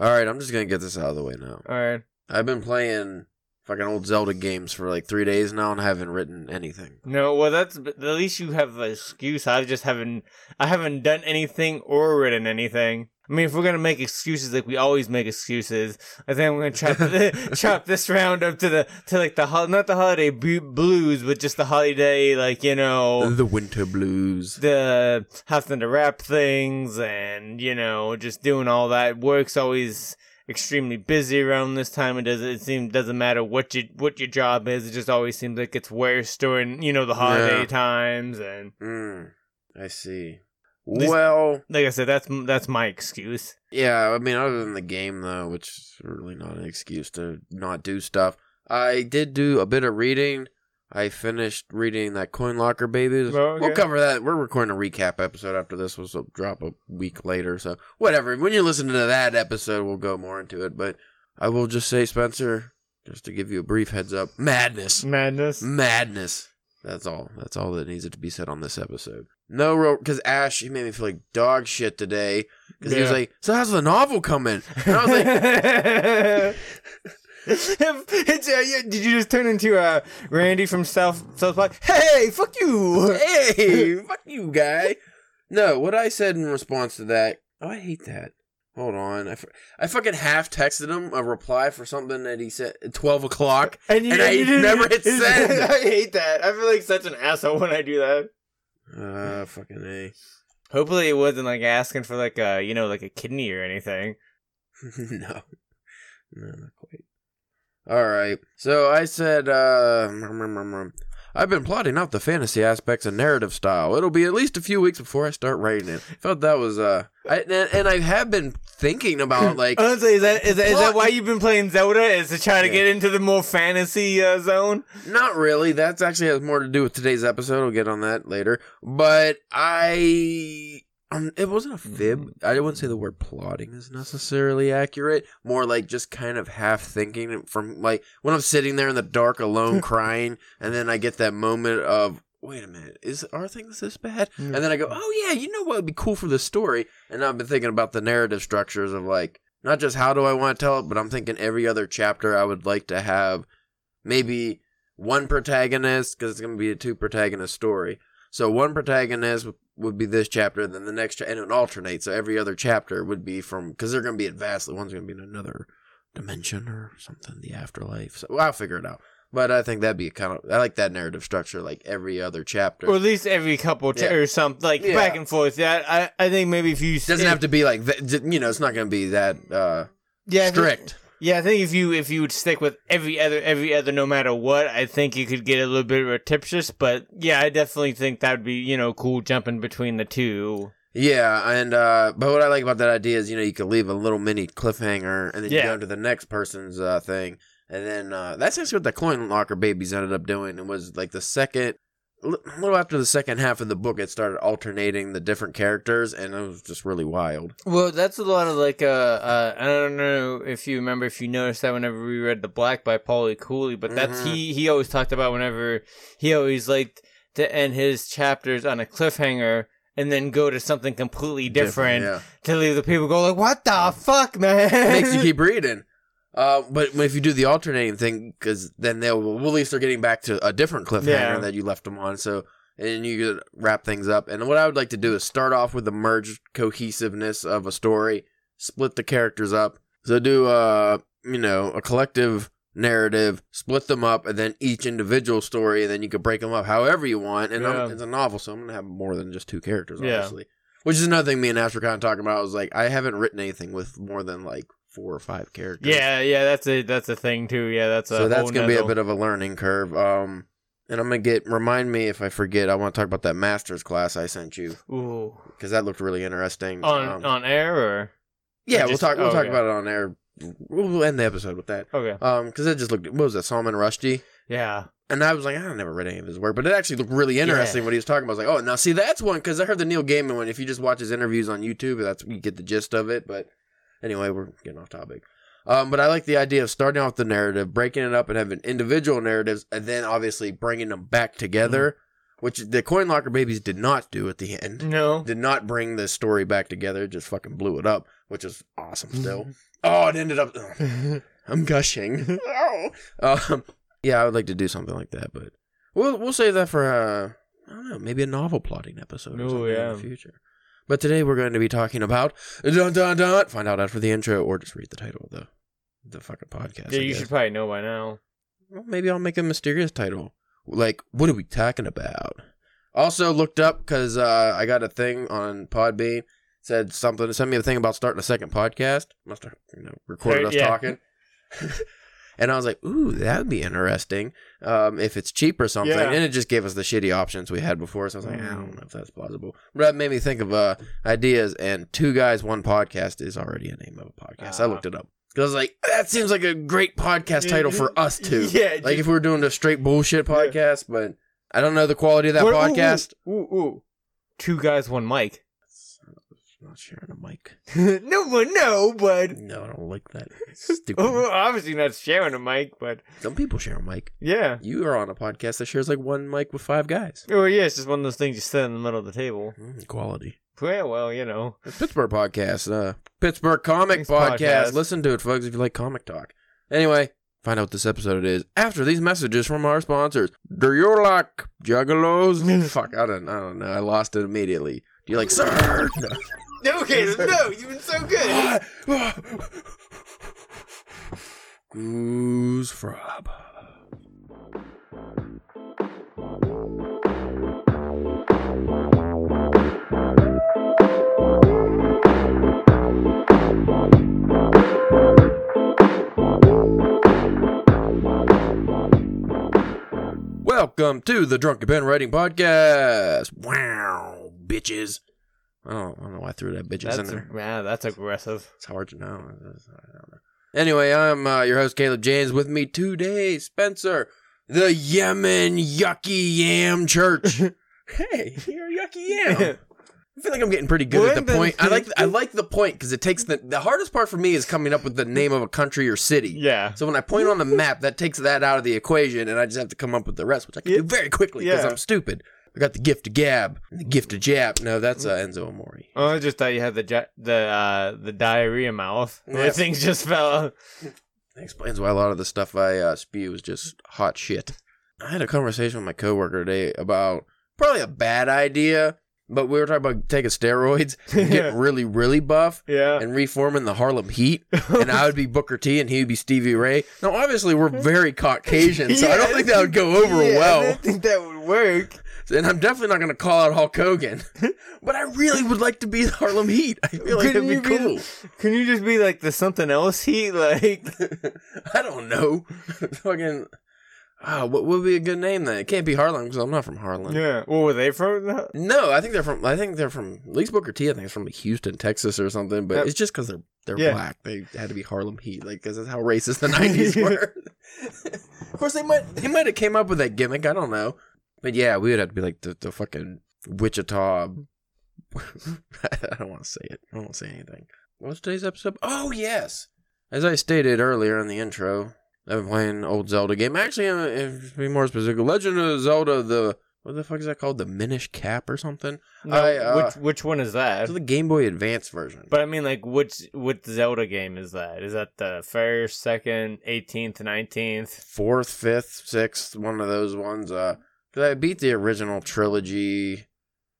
All right, I'm just gonna get this out of the way now. All right. I've been playing fucking old Zelda games for like three days now and haven't written anything. No, well, that's at least you have an excuse. I just haven't. I haven't done anything or written anything. I mean, if we're gonna make excuses like we always make excuses, I think we're gonna chop chop this round up to the to like the not the holiday blues, but just the holiday like you know The winter blues. the having to wrap things and you know just doing all that. Work's always extremely busy around this time. It doesn't it seem doesn't matter what you what your job is. It just always seems like it's worse during you know the holiday Yeah. times and Mm, I see. This- Well, like I said, that's that's my excuse. yeah. I mean, other than the game though, which is really not an excuse to not do stuff. I did do a bit of reading. I finished reading that Coin Locker Babies. Oh, okay. We'll cover that. We're recording a recap episode after this. was will drop a week later, so whatever. When you listen to that episode, we'll go more into it. But I will just say, Spencer, just to give you a brief heads up, madness, Madness. madness. That's all. That's all that needs to be said on this episode. No real, because Ash, he made me feel like dog shit today. Because he was Yeah. like, "So how's the novel coming?" And I was like, It's, uh, yeah, did you just turn into uh, Randy from South South Park? Hey, fuck you! "Hey, fuck you, guy." No, what I said in response to that. Oh, I hate that. Hold on, I, fu- I fucking half texted him a reply for something that he said at twelve o'clock. And I didn't- never hit send. I hate that. I feel like such an asshole when I do that. Uh, fucking a. Hopefully, it wasn't like asking for like a you know like a kidney or anything. no, no, not quite. All right. So I said, uh, I've been plotting out the fantasy aspects and narrative style. It'll be at least a few weeks before I start writing it. I felt that was, uh, I, and, and I have been thinking about like, Honestly, is that is that, is that why you've been playing Zelda? Is to try to Yeah. get into the more fantasy uh, zone? not really. That's actually has more to do with today's episode. We'll get on that later. But I, um, it wasn't a fib. I wouldn't say the word plotting is necessarily accurate. More like just kind of half thinking from like when I'm sitting there in the dark alone crying, and then I get that moment of. Wait a minute, is are things this bad? Mm. And then I go, oh yeah, you know what would be cool for the story? And I've been thinking about the narrative structures of like not just how do I want to tell it, but I'm thinking every other chapter I would like to have maybe one protagonist because it's going to be a two protagonist story. So one protagonist would be this chapter, and then the next, and it would alternate. So every other chapter would be from because they're going to be at vastly. One's going to be in another dimension or something, the afterlife. So I'll figure it out. But I think that'd be kind of I like that narrative structure, like every other chapter. Or at least every couple ch- Yeah. or something like Yeah. back and forth. Yeah, I I think maybe if you doesn't have to be like that, you know. It's not going to be that uh, yeah, strict. Yeah, I think if you if you would stick with every other every other no matter what, I think you could get a little bit of repetitious. But yeah, I definitely think that would be you know cool jumping between the two. Yeah, and uh but what I like about that idea is you know you could leave a little mini cliffhanger and then you go to the next person's uh thing, and then uh that's actually what the coin locker babies ended up doing. It was like the second, a little after the second half of the book, it started alternating the different characters, and it was just really wild. Well, that's a lot of like uh, uh I don't know if you remember if you noticed that whenever we read the Black by Paulie Cooley, but that's Mhm. he he always talked about whenever he always liked to end his chapters on a cliffhanger and then go to something completely different, yeah. to leave the people go like, "What the fuck, man?" It makes you keep reading. Uh, but if you do the alternating thing, because then they'll well, at least they're getting back to a different cliffhanger Yeah. that you left them on. So and you could wrap things up. And what I would like to do is start off with the merged cohesiveness of a story, split the characters up. So do uh you know a collective narrative, split them up, and then each individual story, and then you could break them up however you want. And I'm- Yeah. it's a novel, so I'm gonna have more than just two characters, Yeah. obviously. Which is another thing me and were kind of talking about. I was like, I haven't written anything with more than like four or five characters. yeah, yeah, that's a that's a thing too. Yeah, that's a So that's gonna be a bit of a learning curve. Um, and I'm gonna get remind me if I forget. I want to talk about that master's class I sent you Ooh. because that looked really interesting. on Um, on air or yeah, or we'll talk. We'll oh, talk okay. about it on air. We'll end the episode with that. okay, Um, because it just looked. What was that? Salman Rushdie. yeah, And I was like, I never read any of his work, but it actually looked really interesting what he was talking about. I was like, oh, now see, that's one because I heard the Neil Gaiman one. If you just watch his interviews on YouTube, that's you get the gist of it. But anyway, we're getting off topic. Um, but I like the idea of starting off the narrative, breaking it up, and having individual narratives, and then obviously bringing them back together, which the Coin Locker Babies did not do at the end. no, Did not bring the story back together, just fucking blew it up. which is awesome still. oh, it ended up. I'm gushing. Oh. um, yeah, I would like to do something like that, but we'll we'll save that for uh, I don't know, maybe a novel plotting episode something in the future. But today we're going to be talking about dun dun dun. Find out after the intro, or just read the title of the the fucking podcast. yeah, I you guess. should probably know by now. Well, maybe I'll make a mysterious title. Like, what are we talking about? Also looked up because uh, I got a thing on Podbean. Said something. Sent me a thing about starting a second podcast. Must have you know recorded us yeah. talking. and I was like, ooh, that would be interesting. Um, if it's cheap or something. Yeah. And it just gave us the shitty options we had before. So I was like, I Mm. don't know if that's plausible. But that made me think of uh, ideas. And two guys, one podcast is already a name of a podcast. I Ah. looked it up. Because I was like, that seems like a great podcast title for us too. Yeah, Like if we were doing a straight bullshit Yeah. podcast, but I don't know the quality of that What- ooh, podcast. Ooh, ooh, ooh. Two guys, one mic. I'm not sharing a mic. no one, no, but No, I don't like that. Stupid. well, obviously not sharing a mic, but Some people share a mic. yeah. You are on a podcast that shares like one mic with five guys. Oh yeah, it's just one of those things you sit in the middle of the table. Mm, quality. Yeah, well, you know. The Pittsburgh podcast, uh, Pittsburgh Comic Thanks, podcast. podcast. Listen to it, folks, if you like comic talk. Anyway, find out what this episode is after these messages from our sponsors. Do you like juggalos? Fuck, I don't, I don't know. I lost it immediately. Do you like sir? No. Okay, no, you've been so good. Goose Frab. Welcome to the Drunken Pen Writing Podcast. Wow, bitches. I don't, I don't know why I threw that bitches in That's there. yeah, that's aggressive. It's hard to know. I don't know. Anyway, I'm uh, your host, Caleb James. With me today, Spencer, the Yemen Yucky Yam Church. hey, you're a Yucky Yam. I feel like I'm getting pretty good at When the the- point. I like I like the point because it takes the the hardest part for me is coming up with the name of a country or city. Yeah. So when I point on the map, that takes that out of the equation, and I just have to come up with the rest, which I can Yeah. do very quickly because Yeah. I'm stupid. I got the gift of gab, and the gift of jab. No, that's uh, Enzo Amore. Oh, I just thought you had the ja- the uh, the diarrhea mouth where Yeah. things just fell. That explains why a lot of the stuff I uh, spew is just hot shit. I had a conversation with my coworker today about probably a bad idea, but we were talking about taking steroids getting really, really buff Yeah. and reforming the Harlem Heat, and I would be Booker T and he would be Stevie Ray. Now, obviously, we're very Caucasian, so I don't think that would go over Yeah, I well. didn't think that would work. And I'm definitely not going to call out Hulk Hogan, but I really would like to be the Harlem Heat. I feel like Couldn't it'd be- cool. Can you just be like the something else heat? Like I don't know. Fucking. Oh, what would be a good name then? It can't be Harlem because I'm not from Harlem. yeah. What were they from? No, I think they're from. I think they're from. At least Booker T. I think is from like Houston, Texas, or something. But it's just because they're they're Yeah. black. They had to be Harlem Heat, like because that's how racist the '90s were. of course, they might they might have came up with that gimmick. I don't know. But yeah, we would have to be like the, the fucking Wichita. I don't want to say it. I don't want to say anything. What's today's episode? Oh yes, as I stated earlier in the intro, I've been playing old Zelda game. Actually, uh, if to be more specific, Legend of Zelda: the what the fuck is that called? The Minish Cap or something? No, I, uh, which which one is that? It's the Game Boy Advance version. But I mean, like, which which Zelda game is that? Is that the first, second, eighteenth, nineteenth? fourth, fifth, sixth, one of those ones. Uh, 'cause I beat the original trilogy,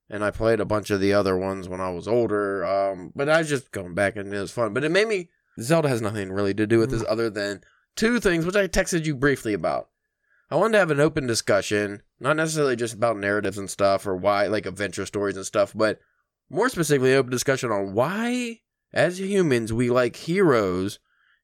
and I played a bunch of the other ones when I was older. Um, but I was just going back and it was fun. But it made me Zelda has nothing really to do with this other than two things, which I texted you briefly about. I wanted to have an open discussion, not necessarily just about narratives and stuff or why, like adventure stories and stuff, but more specifically, an open discussion on why, as humans, we like heroes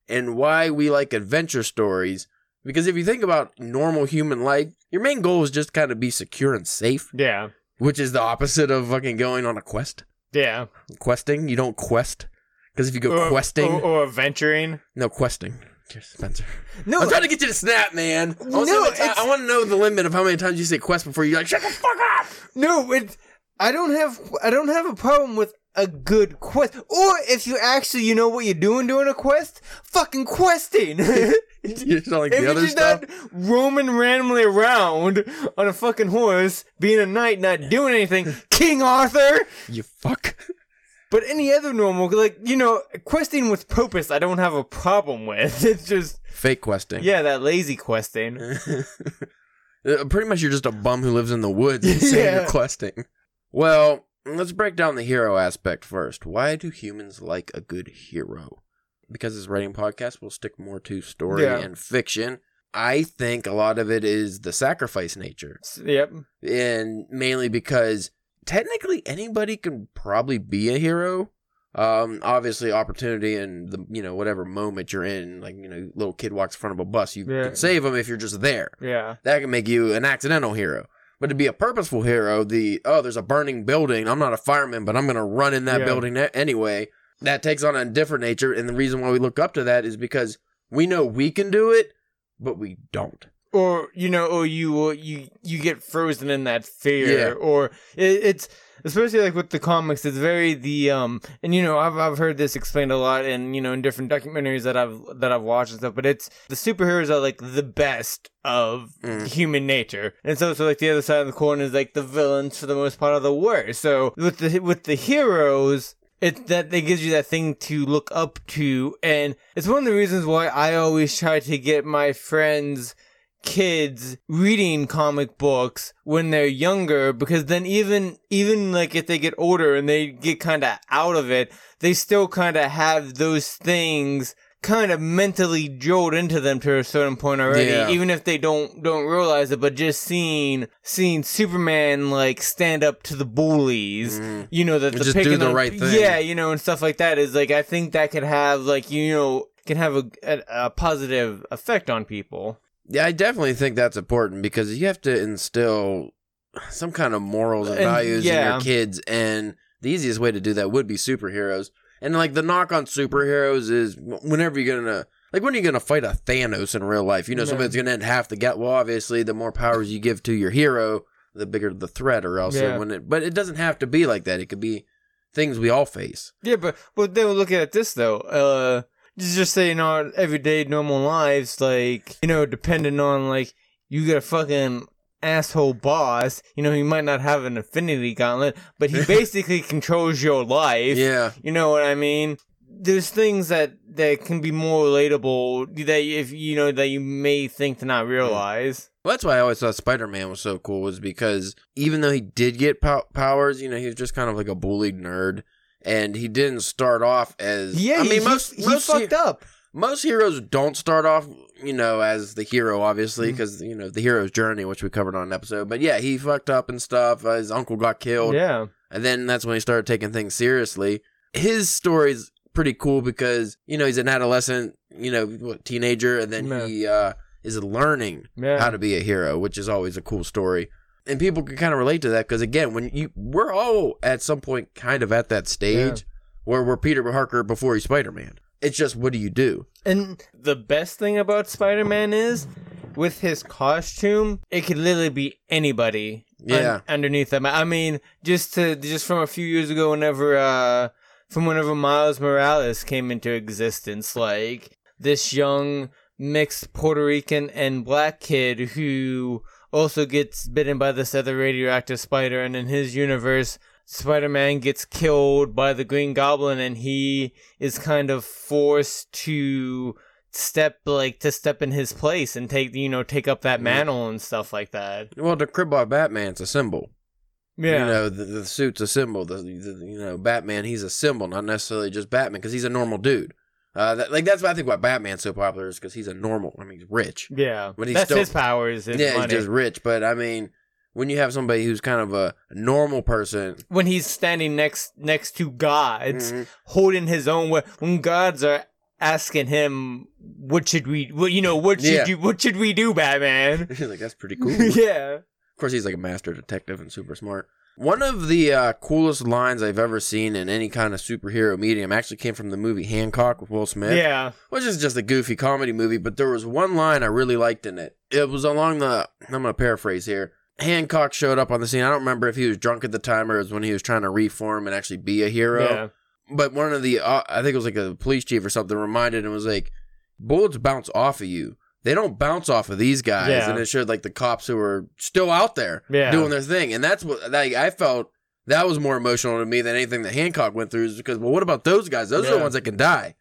and why we like adventure stories. Because if you think about normal human life, your main goal is just kind of be secure and safe, Yeah, which is the opposite of fucking going on a quest. yeah. Questing, you don't quest. Because if you go Or- questing, or, or adventuring. no questing. Just Spencer. No, I'm trying to get you to snap, man. I, want, No, to I want to know the limit of how many times you say quest before you're like, shut the fuck up. no. It. I don't have. I don't have a problem with a good quest. Or if you actually, you know what you're doing during a quest, fucking questing. You sound like If the other you're just stuff. not roaming randomly around on a fucking horse, being a knight, not doing anything, King Arthur. You fuck. But any other normal, like you know, questing with purpose, I don't have a problem with. It's just Fake questing. yeah, that lazy questing. Uh, Pretty much, you're just a bum who lives in the woods and saying Yeah. you're questing. Well, let's break down the hero aspect first. Why do humans like a good hero? Because this writing podcast will stick more to story Yeah. and fiction. I think a lot of it is the sacrifice nature, yep. and mainly because technically anybody can probably be a hero. Um, obviously, opportunity and the you know whatever moment you're in, like you know, little kid walks in front of a bus, you Yeah. can save them if you're just there Yeah. that can make you an accidental hero. But to be a purposeful hero, the oh, there's a burning building. I'm not a fireman, but I'm gonna run in that Yeah. building anyway. That takes on a different nature, and the reason why we look up to that is because we know we can do it, but we don't. Or you know, or you or you you get frozen in that fear, Yeah. or it, it's especially like with the comics, it's very the um, and you know, I've I've heard this explained a lot, in you know, in different documentaries that I've that I've watched and stuff. But it's the superheroes are like the best of Mm. human nature, and so so like the other side of the coin is like the villains for the most part are the worst. So with the with the heroes. It's that it gives you that thing to look up to, and it's one of the reasons why I always try to get my friends kids reading comic books when they're younger because then even even like if they get older and they get kind of out of it they still kind of have those things kind of mentally drilled into them to a certain point already Yeah. even if they don't don't realize it but just seeing seeing superman like stand up to the bullies Mm. you know that the Just do picking the on- right thing. yeah you know and stuff like that is like i think that could have like you know can have a, a, a positive effect on people Yeah, I definitely think that's important because you have to instill some kind of morals and And, values in your kids, and the easiest way to do that would be superheroes. And like the knock on superheroes is whenever you're gonna like when are you gonna fight a Thanos in real life? You know, Yeah. somebody's gonna end half the get. Well, obviously, the more powers you give to your hero, the bigger the threat, or else Yeah. when it. But it doesn't have to be like that. It could be things we all face. Yeah, but but then look at this though. Uh, just say in our everyday normal lives, like you know, depending on like you got a fucking asshole boss. You know, he might not have an Infinity Gauntlet, but he basically controls your life. Yeah, You know what I mean? There's things that that can be more relatable that if you know that you may think to not hmm. realize. Well, that's why I always thought Spider Man was so cool, was because even though he did get pow- powers, you know, he was just kind of like a bullied nerd, and he didn't start off as. Yeah, I mean, he, most he, most fucked he- up. most heroes don't start off, you know, as the hero, obviously, because you know the hero's journey, which we covered on an episode. But yeah, he fucked up and stuff. Uh, his uncle got killed, Yeah, and then that's when he started taking things seriously. His story's pretty cool because you know he's an adolescent, you know, what, teenager, and then Yeah. he uh, is learning yeah. how to be a hero, which is always a cool story. And people can kind of relate to that because again, when you we're all at some point kind of at that stage where we're Peter Parker before he's Spider Man. It's just what do you do? And the best thing about Spider Man is, with his costume, it could literally be anybody. un- Yeah. underneath them. I mean, just to just from a few years ago, whenever uh, from whenever Miles Morales came into existence, like this young mixed Puerto Rican and black kid who also gets bitten by this other radioactive spider, and in his universe. Spider Man gets killed by the Green Goblin, and he is kind of forced to step like to step in his place and take you know take up that mantle and stuff like that. Well, the crib by Batman's a symbol. Yeah, You know, the, the suit's a symbol. The, the you know Batman, he's a symbol, not necessarily just Batman, because he's a normal dude. Uh, that, like that's why I think why Batman's so popular is because he's a normal. I mean, he's rich. yeah. But he's That's still- his powers. His yeah, money. he's just rich. But I mean, when you have somebody who's kind of a normal person, when he's standing next next to gods, Mhm. holding his own. When gods are asking him, "What should we? What you know? What should Yeah. you? What should we do, Batman?" he's like, that's pretty cool. yeah. Of course, he's like a master detective and super smart. One of the uh, coolest lines I've ever seen in any kind of superhero medium actually came from the movie Hancock with Will Smith, Yeah. which is just a goofy comedy movie. But there was one line I really liked in it. It was along the. I'm going to paraphrase here. Hancock showed up on the scene. I don't remember if he was drunk at the time or it was when he was trying to reform and actually be a hero. Yeah. But one of the, uh, I think it was like a police chief or something, reminded him was like, bullets bounce off of you. They don't bounce off of these guys. Yeah. And it showed like the cops who were still out there Yeah. doing their thing. And that's what like, I felt that was more emotional to me than anything that Hancock went through. Is because well, what about those guys? Those are the ones that can die.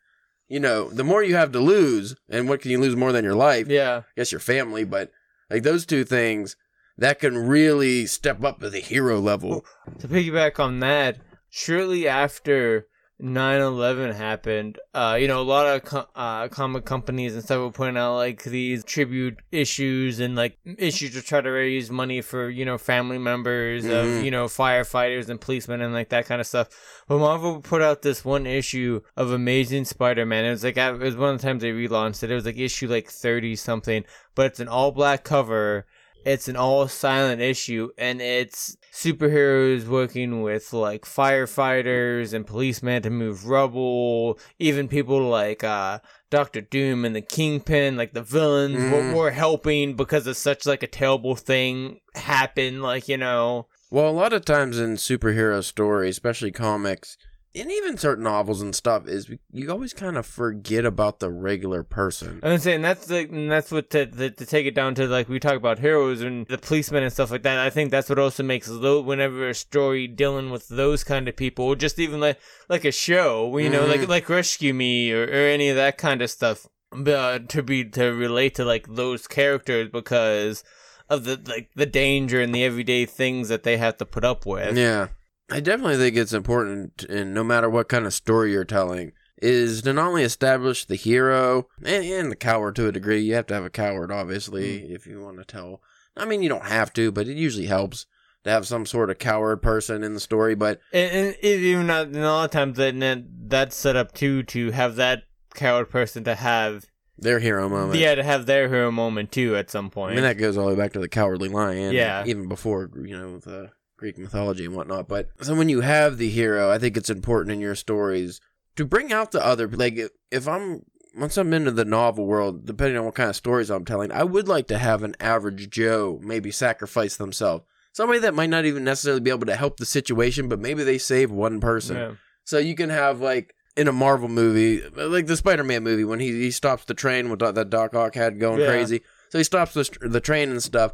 You know, the more you have to lose, and what can you lose more than your life? Yeah. I guess your family, but like those two things that can really step up to the hero level. To piggyback on that, shortly after 9-11 happened, uh, you know, a lot of co- uh, comic companies and stuff were putting out like these tribute issues and like issues to try to raise money for, you know, family members Mhm. of, you know, firefighters and policemen and like that kind of stuff. But Marvel put out this one issue of Amazing Spider-Man. It was like, it was one of the times they relaunched it. It was like issue like 30 something, but it's an all black cover it's an all silent issue and it's superheroes working with like firefighters and policemen to move rubble even people like uh Doctor Doom and the Kingpin, like the villains, Mhm. were, were helping because of such like a terrible thing happened. Like you know, Well, a lot of times in superhero stories, especially comics, and even certain novels and stuff, is you always kind of forget about the regular person. I'm saying that's like and that's what to, to to take it down to like we talk about heroes and the policemen and stuff like that. I think that's what also makes though whenever a story dealing with those kind of people, or just even like like a show, you know, like Mhm. like Rescue Me or, or any of that kind of stuff, uh, to be to relate to like those characters because of the like the danger and the everyday things that they have to put up with. Yeah. I definitely think it's important, and no matter what kind of story you're telling, is to not only establish the hero and, and the coward to a degree. You have to have a coward, obviously, mm. if you want to tell. I mean, you don't have to, but it usually helps to have some sort of coward person in the story. But And, and even not, and a lot of times that that- that's set up too to have that coward person to have their hero moment. yeah to have their hero moment too at some point. I mean, that goes all the way back to the cowardly lion. Yeah. Even before, you know, the Greek mythology and whatnot. But so when you have the hero, I think it's important in your stories to bring out the other. Like, if I'm, once I'm into the novel world, depending on what kind of stories I'm telling, I would like to have an average Joe maybe sacrifice themselves. Somebody that might not even necessarily be able to help the situation, but maybe they save one person. Yeah. So you can have like in a Marvel movie, like the Spider-Man movie, when he he stops the train with that Doc Ock had going Yeah. crazy. So he stops the the train and stuff.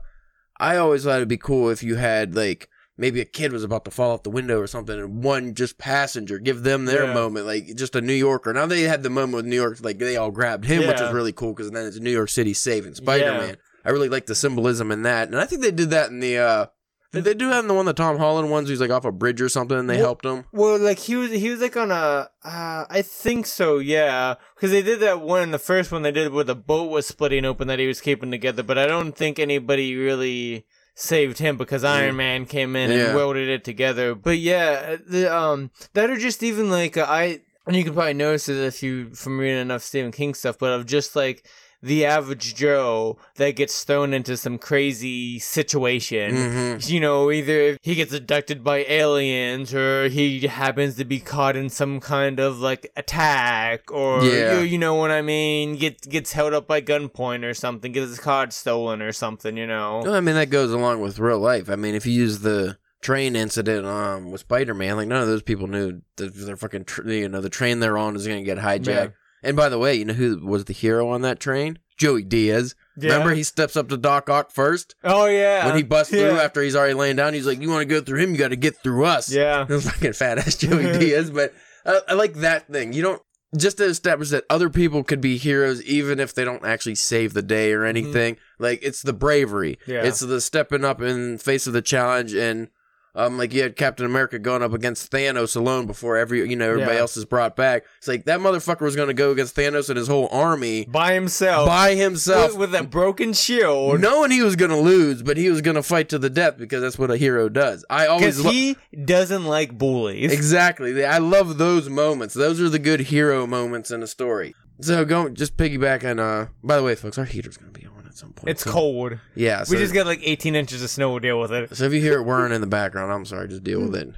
I always thought it'd be cool if you had like maybe a kid was about to fall off the window or something, and one just passenger give them their Yeah. moment, like just a New Yorker. Now they had the moment with New York, like they all grabbed him, which is really cool because then it's New York City saving Spider-Man. I really like the symbolism in that, and I think they did that in the. uh did they do that in the one the Tom Holland ones? He's like off a bridge or something, and they Well- helped him. Well, like he was, he was like on a, uh, I think so, yeah, because they did that one in the first one they did where the boat was splitting open that he was keeping together, but I don't think anybody really saved him because Iron Man came in Yeah. and welded it together. But yeah, the um, that are just even like I, and you can probably notice it if you from reading enough Stephen King stuff, but of just like the average Joe that gets thrown into some crazy situation Mhm. you know, either he gets abducted by aliens or he happens to be caught in some kind of like attack or Yeah. you, you know what I mean, gets gets held up by gunpoint or something, gets his card stolen or something, you know. Well, I mean, that goes along with real life. I mean, if you use the train incident um, with Spider Man, like none of those people knew that their fucking, tr- you know, the train they're on is going to get hijacked. Yeah. And by the way, you know who was the hero on that train? Joey Diaz. Yeah. Remember, he steps up to Doc Ock first Oh yeah. when he busts yeah. through after he's already laying down. He's like, "You want to go through him? You got to get through us." Yeah. It was fucking fat ass Joey Diaz, but I, I like that thing. You don't just to establish that other people could be heroes even if they don't actually save the day or anything. Like it's the bravery. Mm-hmm. Yeah. It's the stepping up in face of the challenge and um like you had Captain America going up against Thanos alone before every you know everybody Yeah. else is brought back. It's like that motherfucker was going to go against Thanos and his whole army by himself by himself. with, with that broken shield. knowing he was going to lose, but he was going to fight to the death because that's what a hero does. I always Because lo- he doesn't like bullies. Exactly. I love those moments. Those are the good hero moments in a story. So go just piggyback on uh by the way, folks, our heater's gonna be on at some point. It's So- cold. Yeah. So, We just got like 18 inches of snow to deal with it. so if you hear it whirring in the background, I'm sorry, just deal with it.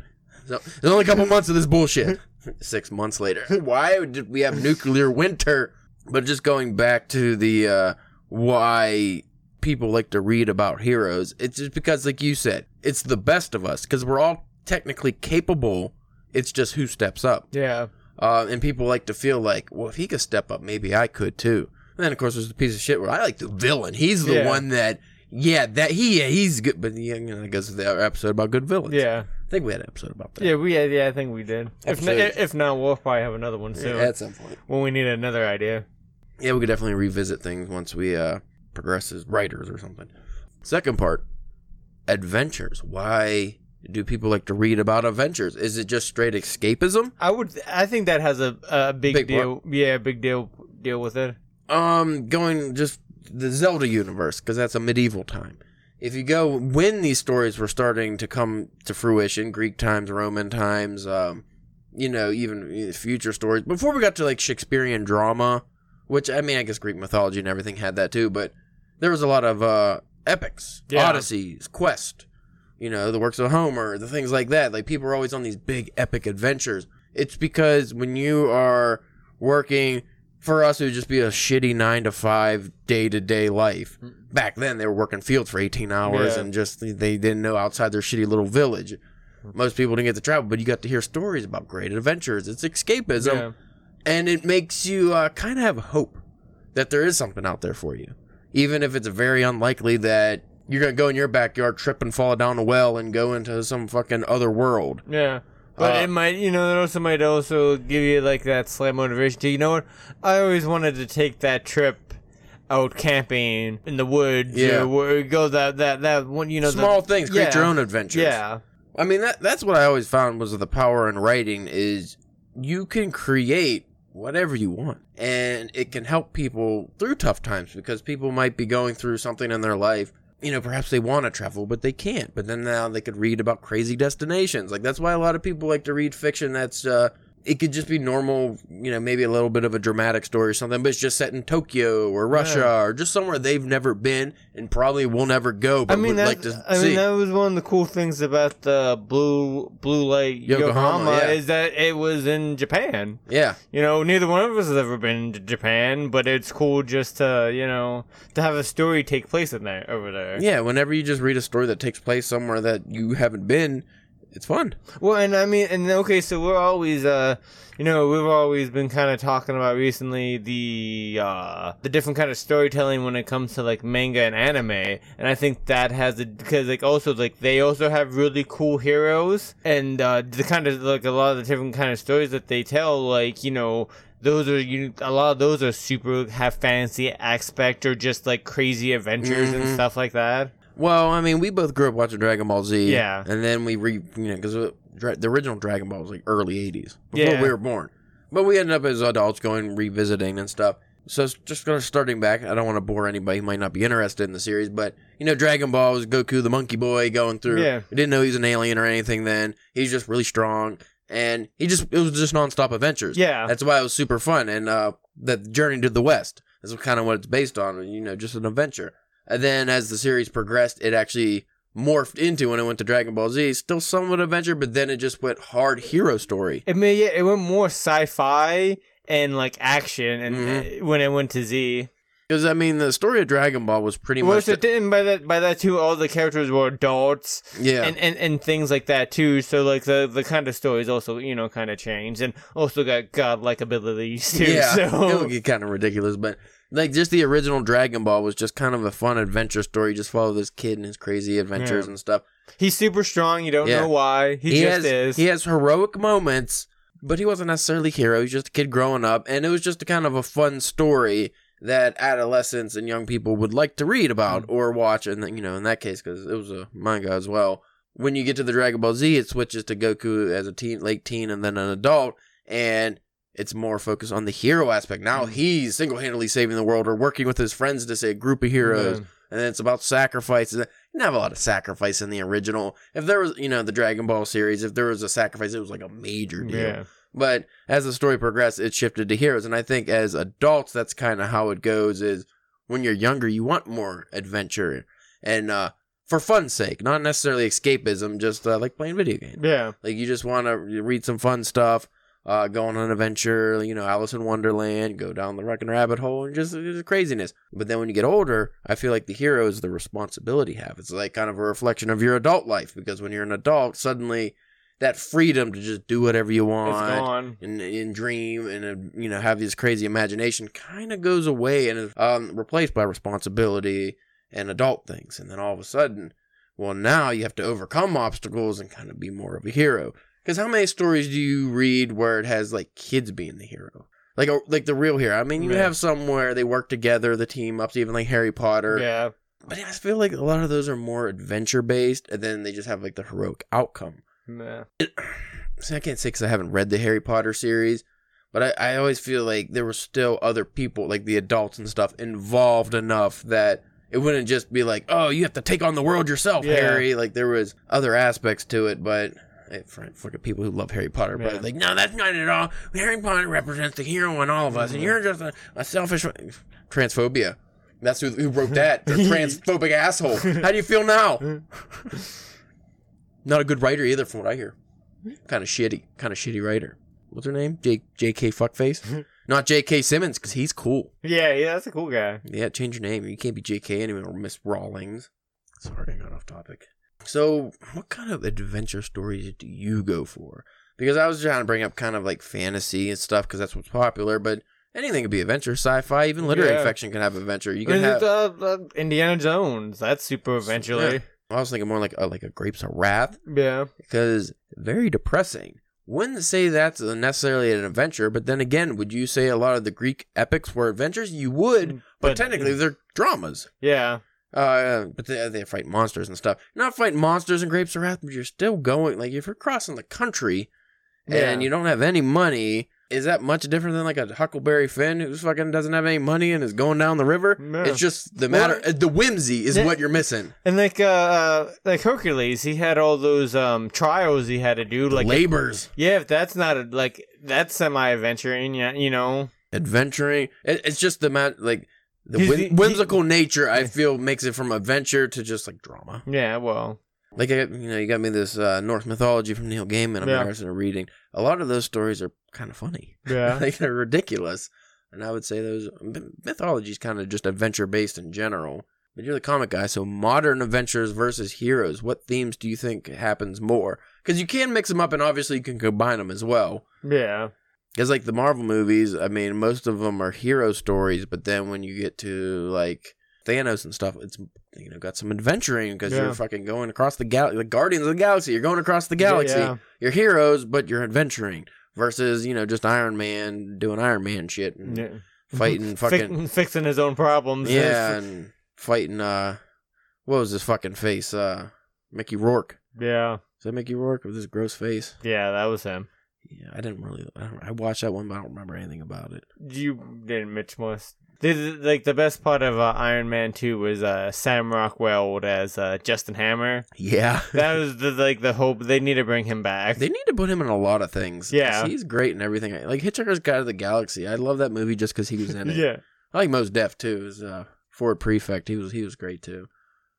So there's only a couple months of this bullshit. Six months later. Why did we have nuclear winter? But just going back to the uh why people like to read about heroes, it's just because like you said, it's the best of us because we're all technically capable. It's just who steps up. Yeah. Uh, and people like to feel like, well, if he could step up, maybe I could too. And then of course there's the piece of shit where I like the villain. He's the Yeah. one that, yeah, that he, yeah, he's good. But yeah, you know, that goes to the other episode about good villains. Yeah. I think we had an episode about that. Yeah, we had, yeah, I think we did. If Episode- if not, we'll probably have another one soon at some point. when we need another idea. Yeah, we could definitely revisit things once we uh, progress as writers or something. Second part, adventures. Why do people like to read about adventures? Is it just straight escapism? I would, I think that has a a big, Big deal. Yeah, big deal deal with it. Um, going just the Zelda universe because that's a medieval time. If you go when these stories were starting to come to fruition, Greek times, Roman times, um, you know, even future stories before we got to like Shakespearean drama, which I mean, I guess Greek mythology and everything had that too, but there was a lot of uh, epics, Yeah. odysseys, quest, you know, the works of Homer, the things like that. Like people are always on these big epic adventures. It's because when you are working for us, it would just be a shitty nine to five day to day life. Back then, they were working fields for 18 hours Yeah. and just they didn't know outside their shitty little village. Most people didn't get to travel, but you got to hear stories about great adventures. It's escapism, Yeah. and it makes you uh, kind of have hope that there is something out there for you, even if it's very unlikely that you're gonna go in your backyard, trip and fall down a well, and go into some fucking other world. Yeah. But Uh, it might, you know, it also might also give you like that slight motivation to, you know what? I always wanted to take that trip out camping in the woods. Yeah. Or where you go that, that, that one, you know, the- Small things, create yeah. your own adventures. Yeah. I mean that that's what I always found was the power in writing is you can create whatever you want and it can help people through tough times because people might be going through something in their life you know perhaps they want to travel but they can't. But then now they could read about crazy destinations. Like that's why a lot of people like to read fiction that's uh it could just be normal, you know, maybe a little bit of a dramatic story or something, but it's just set in Tokyo or Russia Yeah. or just somewhere they've never been and probably will never go, but I mean, like to I see. mean, that was one of the cool things about the blue, blue light Yokohama, Yokohama, yeah. is that it was in Japan. yeah. You know, neither one of us has ever been to Japan, but it's cool just to, you know, to have a story take place in there, over there. Yeah, whenever you just read a story that takes place somewhere that you haven't been, it's fun. Well, and I mean, and okay, so we're always, uh, you know, we've always been kind of talking about recently the uh, the different kind of storytelling when it comes to like manga and anime, and I think that has a because like also like they also have really cool heroes, and uh, the kind of like a lot of the different kind of stories that they tell, like you know. Those are you. A lot of those are super have fantasy aspect or just like crazy adventures and Mhm. stuff like that. Well, I mean, we both grew up watching Dragon Ball Z. Yeah. And then we re, you know, because the original Dragon Ball was like early 80s, before Yeah. we were born. But we ended up as adults going revisiting and stuff. So it's just gonna starting back. I don't want to bore anybody who might not be interested in the series, but you know, Dragon Ball was Goku the monkey boy going through. Yeah. We didn't know he was an alien or anything then. He's just really strong. And he just it was just nonstop adventures. Yeah. That's why it was super fun. And uh that journey to the West is kind of what it's based on, you know, just an adventure. And then as the series progressed, it actually morphed into when it went to Dragon Ball Z, still somewhat adventure, but then it just went hard hero story. It may yeah, it went more sci-fi and like action, and Mhm. uh, when it went to Z, Because I mean, the story of Dragon Ball was pretty well, much so then by that by that too, all the characters were adults yeah. and, and and things like that too. So like the the kind of stories also you know kind of changed, and also got godlike abilities too. yeah, it would get kind of ridiculous, but like just the original Dragon Ball was just kind of a fun adventure story. You just follow this kid and his crazy adventures Yeah. and stuff. he's super strong. You don't Yeah. know why. He, just has is. he has heroic moments, but he wasn't necessarily a hero. He's just a kid growing up, and it was just a kind of a fun story that adolescents and young people would like to read about mm. or watch. And you know, in that case, because it was a manga as well. When you get to the Dragon Ball Z, it switches to Goku as a teen, late teen, and then an adult, and it's more focused on the hero aspect. Now he's single-handedly saving the world or working with his friends to say a group of heroes and it's about sacrifices. You didn't have a lot of sacrifice in the original. If there was, you know, the Dragon Ball series, if there was a sacrifice, it was like a major deal. Yeah. But as the story progressed, it shifted to heroes, and I think as adults, that's kind of how it goes. Is when you're younger, you want more adventure and uh, for fun's sake, not necessarily escapism, just uh, like playing video games. Yeah. Like you just want to read some fun stuff, uh, go on an adventure, you know, Alice in Wonderland, go down the Wrecking Rabbit Hole, and just, just craziness. But then when you get older, I feel like the hero is the responsibility you have. It's like kind of a reflection of your adult life because when you're an adult, suddenly that freedom to just do whatever you want and, and dream and uh, you know have this crazy imagination kind of goes away and is um, replaced by responsibility and adult things. And then all of a sudden, Well, now you have to overcome obstacles and kind of be more of a hero. Because how many stories do you read where it has like kids being the hero? Like, a, like the real hero. I mean, you Yeah. have some where they work together, the team ups, even like Harry Potter. Yeah. But I feel like a lot of those are more adventure based, and then they just have like the heroic outcome. Yeah. See, I can't say because I haven't read the Harry Potter series, but I, I always feel like there were still other people, like the adults and stuff, involved enough that it wouldn't just be like, oh, you have to take on the world yourself, Yeah. Harry. Like there was other aspects to it, but for, for the people who love Harry Potter, Yeah. but like, no, that's not at all. Harry Potter represents the hero in all of us, and Mhm. you're just a, a selfish transphobia. That's who, who wrote that. The transphobic asshole. How do you feel now? Not a good writer either, from what I hear. Kind of shitty. Kind of shitty writer. What's her name? J. J.K. Fuckface. Not J.K. Simmons, because he's cool. Yeah, yeah, that's a cool guy. Yeah, change your name. You can't be J.K. anymore, Miss Rawlings. Sorry, I got off topic. So, what kind of adventure stories do you go for? Because I was trying to bring up kind of like fantasy and stuff, because that's what's popular. But anything could be adventure, sci-fi, even literary Yeah. fiction can have adventure. You can have. uh, uh, Indiana Jones. That's super eventually. I was thinking more like a, like a Grapes of Wrath. Yeah. because very depressing. Wouldn't say that's necessarily an adventure, but then again, would you say a lot of the Greek epics were adventures? You would, but, But- technically they're dramas. Yeah. Uh, but they, they fight monsters and stuff. You're not fighting monsters and Grapes of Wrath, but you're still going. Like if you're crossing the country Yeah. and you don't have any money, is that much different than like a Huckleberry Finn who's fucking doesn't have any money and is going down the river? Yeah. It's just the matter. uh, the whimsy is what you're missing. And like uh, uh like Hercules, he had all those um trials he had to do. Like Labors. yeah, if that's not a, like that's semi adventuring. Yeah, you know. adventuring. It, it's just the mat like the He's whim- the- he- whimsical nature. I feel makes it from adventure to just like drama. Yeah. Well. Like I, you know, you got me this uh, Norse mythology from Neil Gaiman. I'm Yeah. interested in reading. A lot of those stories are kind of funny. Yeah. like they're ridiculous, and I would say those mythology is kind of just adventure based in general. But you're the comic guy, so modern adventures versus heroes. What themes do you think happens more? Because you can mix them up, and obviously you can combine them as well. yeah. Because like the Marvel movies, I mean, most of them are hero stories, but then when you get to like Thanos and stuff, it's you know got some adventuring because Yeah. you're fucking going across the galaxy, the Guardians of the Galaxy. You're going across the galaxy. Yeah. You're heroes, but you're adventuring. Versus you know just Iron Man doing Iron Man shit and yeah. fighting fucking Fi- fixing his own problems. yeah and fighting uh what was his fucking face uh Mickey Rourke. Yeah. Is that Mickey Rourke with his gross face? Yeah. That was him. Yeah, I didn't really. I, don't- I watched that one, but I don't remember anything about it. You didn't, Mitch Must. The, the- like the best part of uh, Iron Man Two was uh, Sam Rockwell as uh, Justin Hammer. Yeah. That was the like the hope they need to bring him back. They need to put him in a lot of things. Yeah. he's great in everything. Like Hitchhiker's Guide to the Galaxy. I love that movie just because he was in it. yeah, I like Mos Def too. Is uh, Ford Prefect. He was he was great too.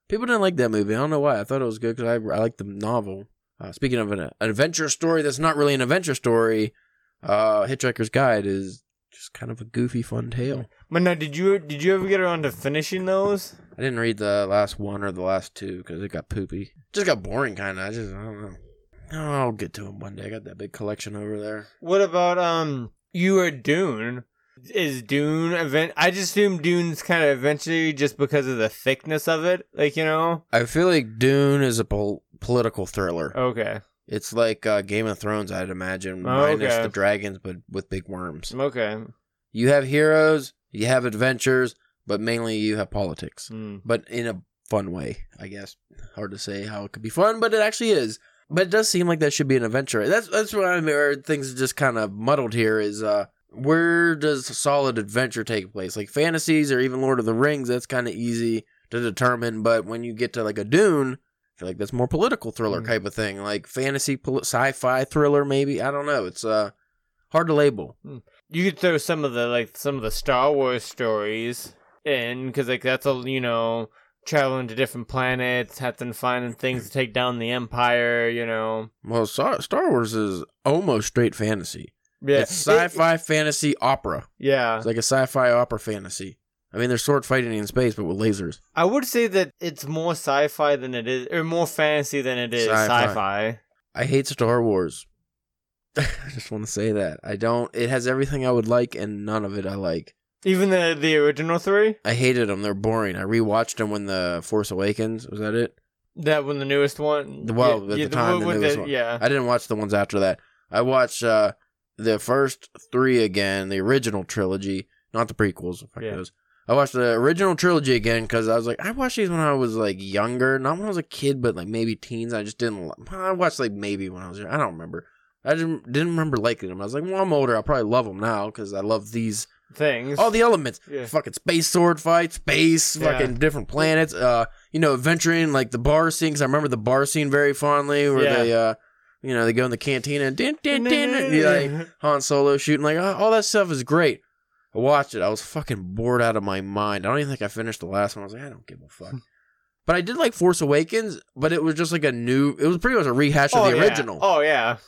People didn't like that movie. I don't know why. I thought it was good because I I liked the novel. Uh, speaking of an, an adventure story that's not really an adventure story, uh, Hitchhiker's Guide is just kind of a goofy, fun tale. but no, did you did you ever get around to finishing those? I didn't read the last one or the last two because it got poopy. Just got boring, kind of. I just I don't know. Oh, I'll get to them one day. I got that big collection over there. What about um you or Dune? Is Dune event? I just assume Dune's kind of eventually just because of the thickness of it. Like you know. I feel like Dune is a pol- political thriller. Okay. It's like uh, Game of Thrones, I'd imagine, Oh, minus okay. the dragons, but with big worms. Okay. You have heroes, you have adventures, but mainly you have politics. Mm. But in a fun way, I guess. Hard to say how it could be fun, but it actually is. But it does seem like that should be an adventure. That's that's what I'm. Where things are just kind of muddled here is uh, where does solid adventure take place? Like fantasies or even Lord of the Rings, that's kind of easy to determine. But when you get to like a Dune, I feel like that's more political thriller Mm. type of thing, like fantasy, poli- sci-fi thriller, maybe. I don't know. It's uh hard to label. You could throw some of the like some of the Star Wars stories in because like that's a you know traveling to different planets, having finding things to take down the Empire. You know. Well, Star, Wars is almost straight fantasy. Yeah. It's sci-fi fantasy opera. yeah. It's like a sci-fi opera fantasy. I mean, there's sword fighting in space, but with lasers. I would say that it's more sci-fi than it is, or more fantasy than it is Sci-fi. sci-fi. I hate Star Wars. I just want to say that I don't. It has everything I would like, and none of it I like. Even the the original three. I hated them. They're boring. I rewatched them when the Force Awakens was that it. That one, the newest one. The- well, at the time, the newest one. Yeah. I didn't watch the ones after that. I watched uh, the first three again, the original trilogy, not the prequels. Fuck Yeah. those. I watched the original trilogy again because I was like, I watched these when I was like younger, not when I was a kid, but like maybe teens. I just didn't. I watched like maybe when I was. I don't remember. I didn't didn't remember liking them. I was like, well, I'm older. I'll probably love them now because I love these Things. all the elements. Yeah. Fucking space sword fight, space, Yeah. fucking different planets. Uh, you know, adventuring like the bar scene. 'cause I remember the bar scene very fondly, where Yeah. they, uh, you know, they go in the cantina and din, din, din, like Han Solo shooting. Like all that stuff is great. I watched it. I was fucking bored out of my mind. I don't even think I finished the last one. I was like, I don't give a fuck. But I did like Force Awakens, but it was just like a new. It was pretty much a rehash of oh, the yeah. original. Oh yeah.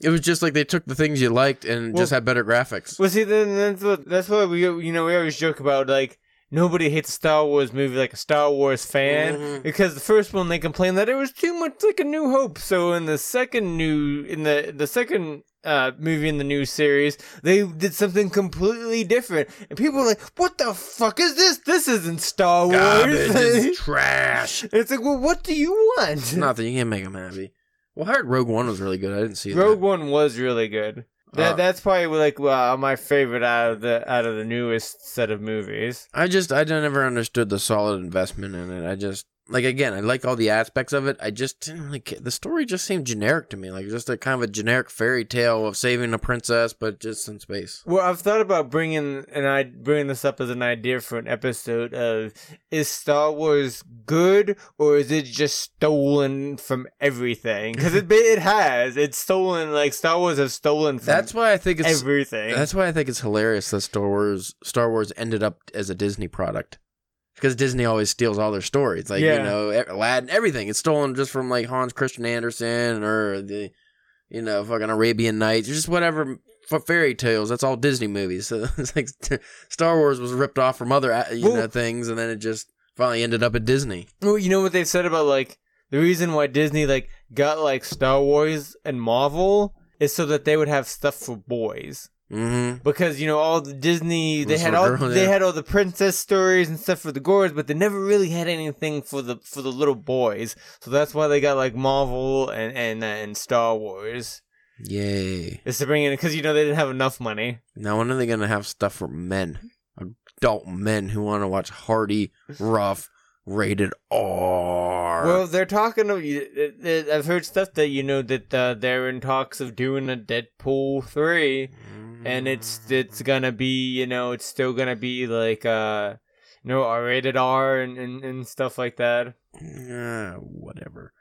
It was just like they took the things you liked and Well- just had better graphics. Well, see, then that's what that's what we you know we always joke about like nobody hates a Star Wars movie like a Star Wars fan Mhm. because the first one they complained that it was too much like a New Hope. So in the second new in the the second uh movie in the new series they did something completely different and people were like what the fuck is this this isn't Star Wars Garbage, it's trash. it's like well what do you want Nothing. You can't make them happy. Well, I heard Rogue One was really good. I didn't see. Rogue One was really good. That Uh, that's probably like uh, my favorite out of the out of the newest set of movies. I just I never understood the solid investment in it. I just like again, I like all the aspects of it. I just didn't care. The story just seemed generic to me, like just a kind of a generic fairy tale of saving a princess, but just in space. Well, I've thought about bringing and I bringing this up as an idea for an episode of is Star Wars good or is it just stolen from everything? Because it it has it's stolen like Star Wars has stolen from That's why I think it's everything. that's why I think it's hilarious that Star Wars Star Wars ended up as a Disney product. Because Disney always steals all their stories, like you know Aladdin, everything. It's stolen just from like Hans Christian Andersen or the, you know, fucking Arabian Nights, or just whatever f- fairy tales. That's all Disney movies. So it's like Star Wars was ripped off from other you Well- know things, and then it just finally ended up at Disney. Well, you know what they've said about like the reason why Disney like got like Star Wars and Marvel is so that they would have stuff for boys. Mm-hmm. because you know all the Disney they had all they had all the princess stories and stuff for the girls, but they never really had anything for the for the little boys. So that's why they got like Marvel and and and Star Wars. Yay! Is to bring in because you know they didn't have enough money. Now when are they gonna have stuff for men, adult men who want to watch hardy, rough, rated R? Well, they're talking. Of, I've heard stuff that you know that uh, they're in talks of doing a Deadpool three. And it's it's gonna be you know it's still gonna be like uh you know R rated R and, and and stuff like that. Yeah, whatever.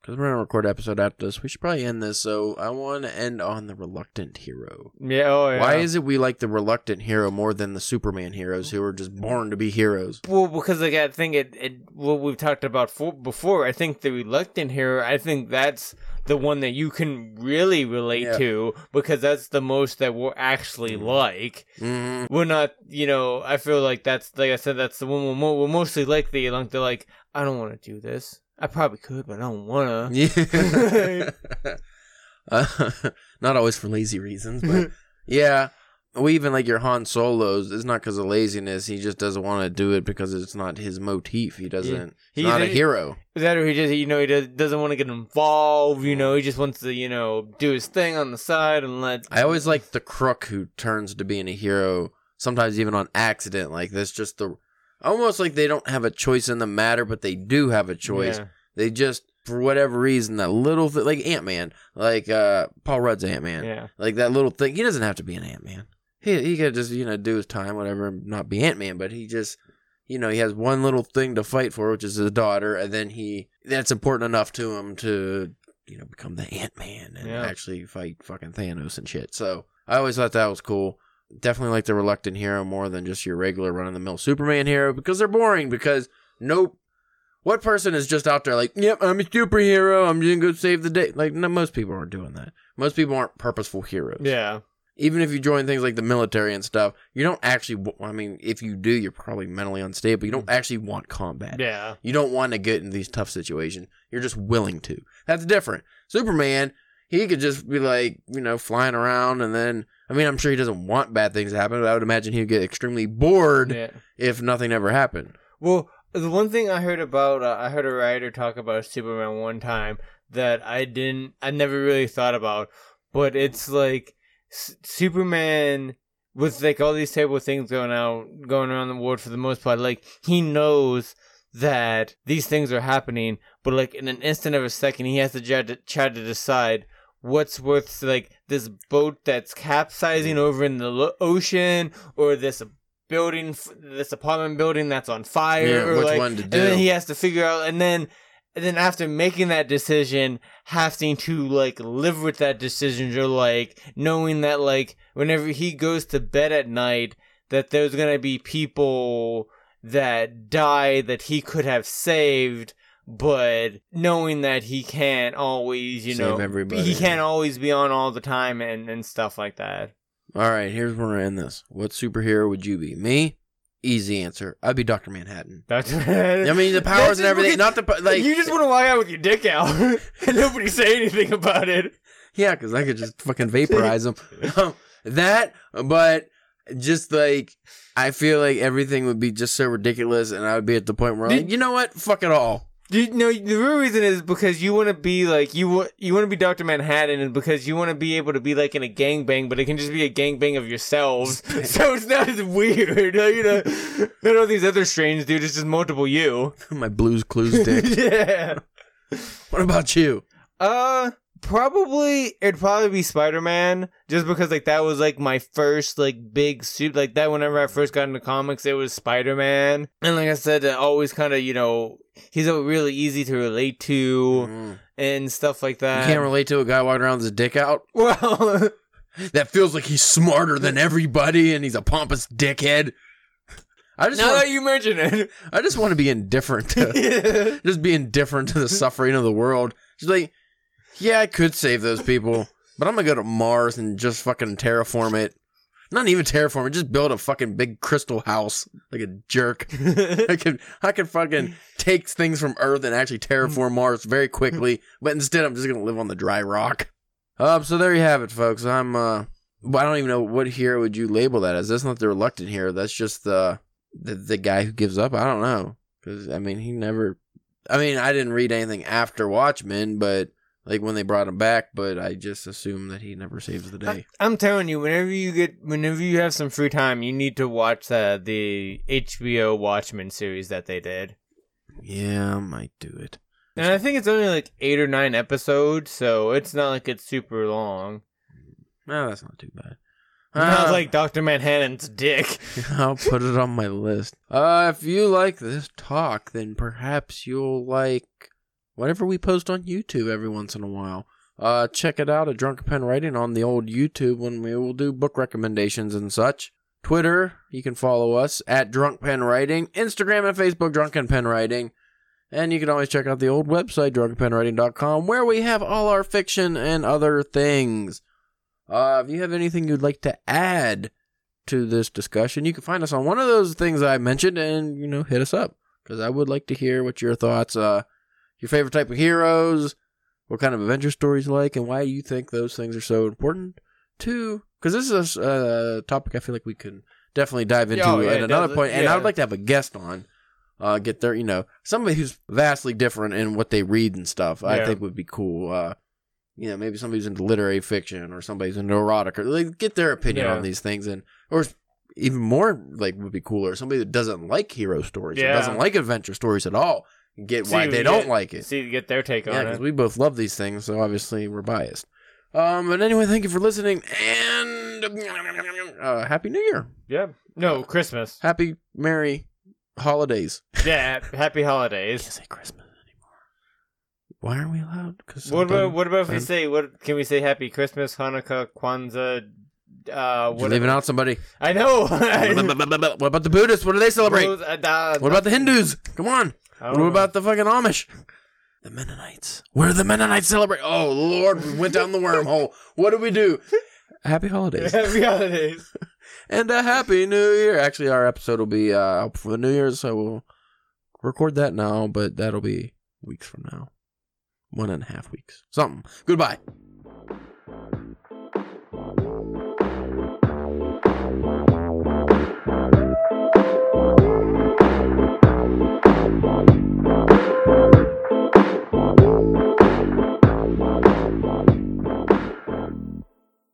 Because we're gonna record an episode after this. We should probably end this. So I want to end on the reluctant hero. Yeah. Oh yeah. Why is it we like the reluctant hero more than the Superman heroes who are just born to be heroes? well because like I think it it what we've talked about for, before. I think the reluctant hero. I think that's the one that you can really relate Yeah. to because that's the most that we're actually like. Mm-hmm. We're not, you know. I feel like that's like I said. That's the one we're, mo- we're mostly like the like they're like I don't want to do this. I probably could, but I don't wanna. Yeah. uh, not always for lazy reasons, but yeah. We even like your Han Solos. It's not because of laziness. He just doesn't want to do it because it's not his motif. He doesn't. He- He's not a he- hero. Is that or he just you know he does, doesn't want to get involved? You know he just wants to you know do his thing on the side and let. I always like the crook who turns to being a hero, sometimes even on accident. Like this, just the almost like they don't have a choice in the matter, but they do have a choice. Yeah. They just, for whatever reason, that little thing, like Ant Man, like uh, Paul Rudd's Ant Man, Yeah. like that little thing. He doesn't have to be an Ant Man. He he could just you know do his time, whatever, not be Ant Man. But he just. You know, he has one little thing to fight for, which is his daughter, and then he that's important enough to him to, you know, become the Ant Man and Yeah. actually fight fucking Thanos and shit. So I always thought that was cool. Definitely like the reluctant hero more than just your regular run of the mill Superman hero because they're boring. Because nope, what person is just out there like, yep, I'm a superhero. I'm gonna go save the day. Like no, most people aren't doing that. Most people aren't purposeful heroes. Yeah. Even if you join things like the military and stuff, you don't actually. I mean, if you do, you're probably mentally unstable. You don't actually want combat. Yeah. You don't want to get in these tough situations. You're just willing to. That's different. Superman, he could just be like, you know, flying around and then I mean, I'm sure he doesn't want bad things to happen, but I would imagine he'd get extremely bored Yeah. if nothing ever happened. Well, The one thing I heard about, uh, I heard a writer talk about Superman one time that I didn't, I never really thought about, but it's like S- Superman with like all these terrible things going out, going around the world for the most part. Like he knows that these things are happening, but like in an instant of a second, he has to try to, try to decide what's worth like this boat that's capsizing over in the lo- ocean or this building f- this apartment building that's on fire Yeah, or which like one to do and then he has to figure out and then and then after making that decision having to like live with that decision or like knowing that like whenever he goes to bed at night that there's gonna be people that die that he could have saved but knowing that he can't always you Save know everybody. he can't always be on all the time and and stuff like that All right, here's where I end this. What superhero would you be? Me? Easy answer. I'd be Doctor Manhattan. that's I mean, the powers and everything. Not the like. you just want to walk out with your dick out and nobody say anything about it Yeah, because I could just fucking vaporize them. Um, that, but just like I feel like everything would be just so ridiculous, and I would be at the point where, I'm like, you know what, fuck it all. You know, the real reason is because you want to be like you want you want to be Doctor Manhattan, and because you want to be able to be like in a gangbang, but it can just be a gangbang of yourselves, so it's not as weird. You know, not all these other strange dudes. It's just multiple you. My Blues Clues dick. yeah. what about you? Uh, probably it'd probably be Spider Man, just because like that was like my first like big suit like that. Whenever I first got into comics, it was Spider Man, and like I said, it always kind of you know he's a really easy to relate to Mm. and stuff like that You can't relate to a guy walking around with his dick out. well, That feels like he's smarter than everybody, and he's a pompous dickhead. I just, now want, that you mention it, I just want to be indifferent to, yeah. just be indifferent to the suffering of the world. Just like, yeah, I could save those people, but I'm gonna go to Mars and just fucking terraform it. Not even terraform it, just build a fucking big crystal house like a jerk. I could, I could fucking take things from Earth and actually terraform Mars very quickly, but instead I'm just gonna live on the dry rock. Um, so there you have it, folks. I'm, uh, I don't even know what hero would you label that as. That's not the reluctant hero. That's just the the, the guy who gives up. I don't know because I mean he never. I mean I didn't read anything after Watchmen, but like when they brought him back, but I just assume that he never saves the day. I'm telling you, whenever you get, whenever you have some free time, you need to watch the the HBO Watchmen series that they did. Yeah, I might do it. And I think it's only like eight or nine episodes, so it's not like it's super long. No, that's not too bad. Not Uh, like Doctor Manhattan's dick. I'll put it on my list. Uh, if you like this talk, then perhaps you'll like whatever we post on YouTube every once in a while. Uh, check it out at Drunken Pen Writing on the old YouTube when we will do book recommendations and such. Twitter, you can follow us at Drunk Pen Writing. Instagram and Facebook, Drunken Pen Writing. And you can always check out the old website, drunkenpenwriting.com, where we have all our fiction and other things. Uh, if you have anything you'd like to add to this discussion, you can find us on one of those things I mentioned and, you know, hit us up. Because I would like to hear what your thoughts, uh, your favorite type of heroes, what kind of adventure stories you like, and why you think those things are so important to. Because this is a uh, topic I feel like we can definitely dive into Oh, yeah, at another no, point, and I would like to have a guest on. Uh, get their, you know, somebody who's vastly different in what they read and stuff. I think would be cool. Uh, you know, maybe somebody's into literary fiction or somebody's into erotic, or like get their opinion Yeah. on these things, and or even more like would be cooler. Somebody that doesn't like hero stories, or Yeah. doesn't like adventure stories at all, get why they don't get- like it. See, get their take on it. Yeah, on because it. we both love these things, so obviously we're biased. Um, but anyway, thank you for listening, and uh, happy New Year, Yeah. No, Christmas. happy Merry Holidays. Yeah. Happy holidays. can't say Christmas anymore. Why aren't we allowed? Because What about what about if we say what? Can we say Happy Christmas, Hanukkah, Kwanzaa? Uh, You're what? leaving out somebody. I know. what about the Buddhists? What do they celebrate? Uh, What about the Hindus? Come on. What know. about the fucking Amish? The Mennonites. Where do the Mennonites celebrate? Oh Lord, we went down the wormhole. What do we do? Happy holidays Happy holidays. and a happy New Year. Actually, our episode will be uh, out for the New Year's, so we'll record that now. But that'll be weeks from now, one and a half weeks, something. Goodbye.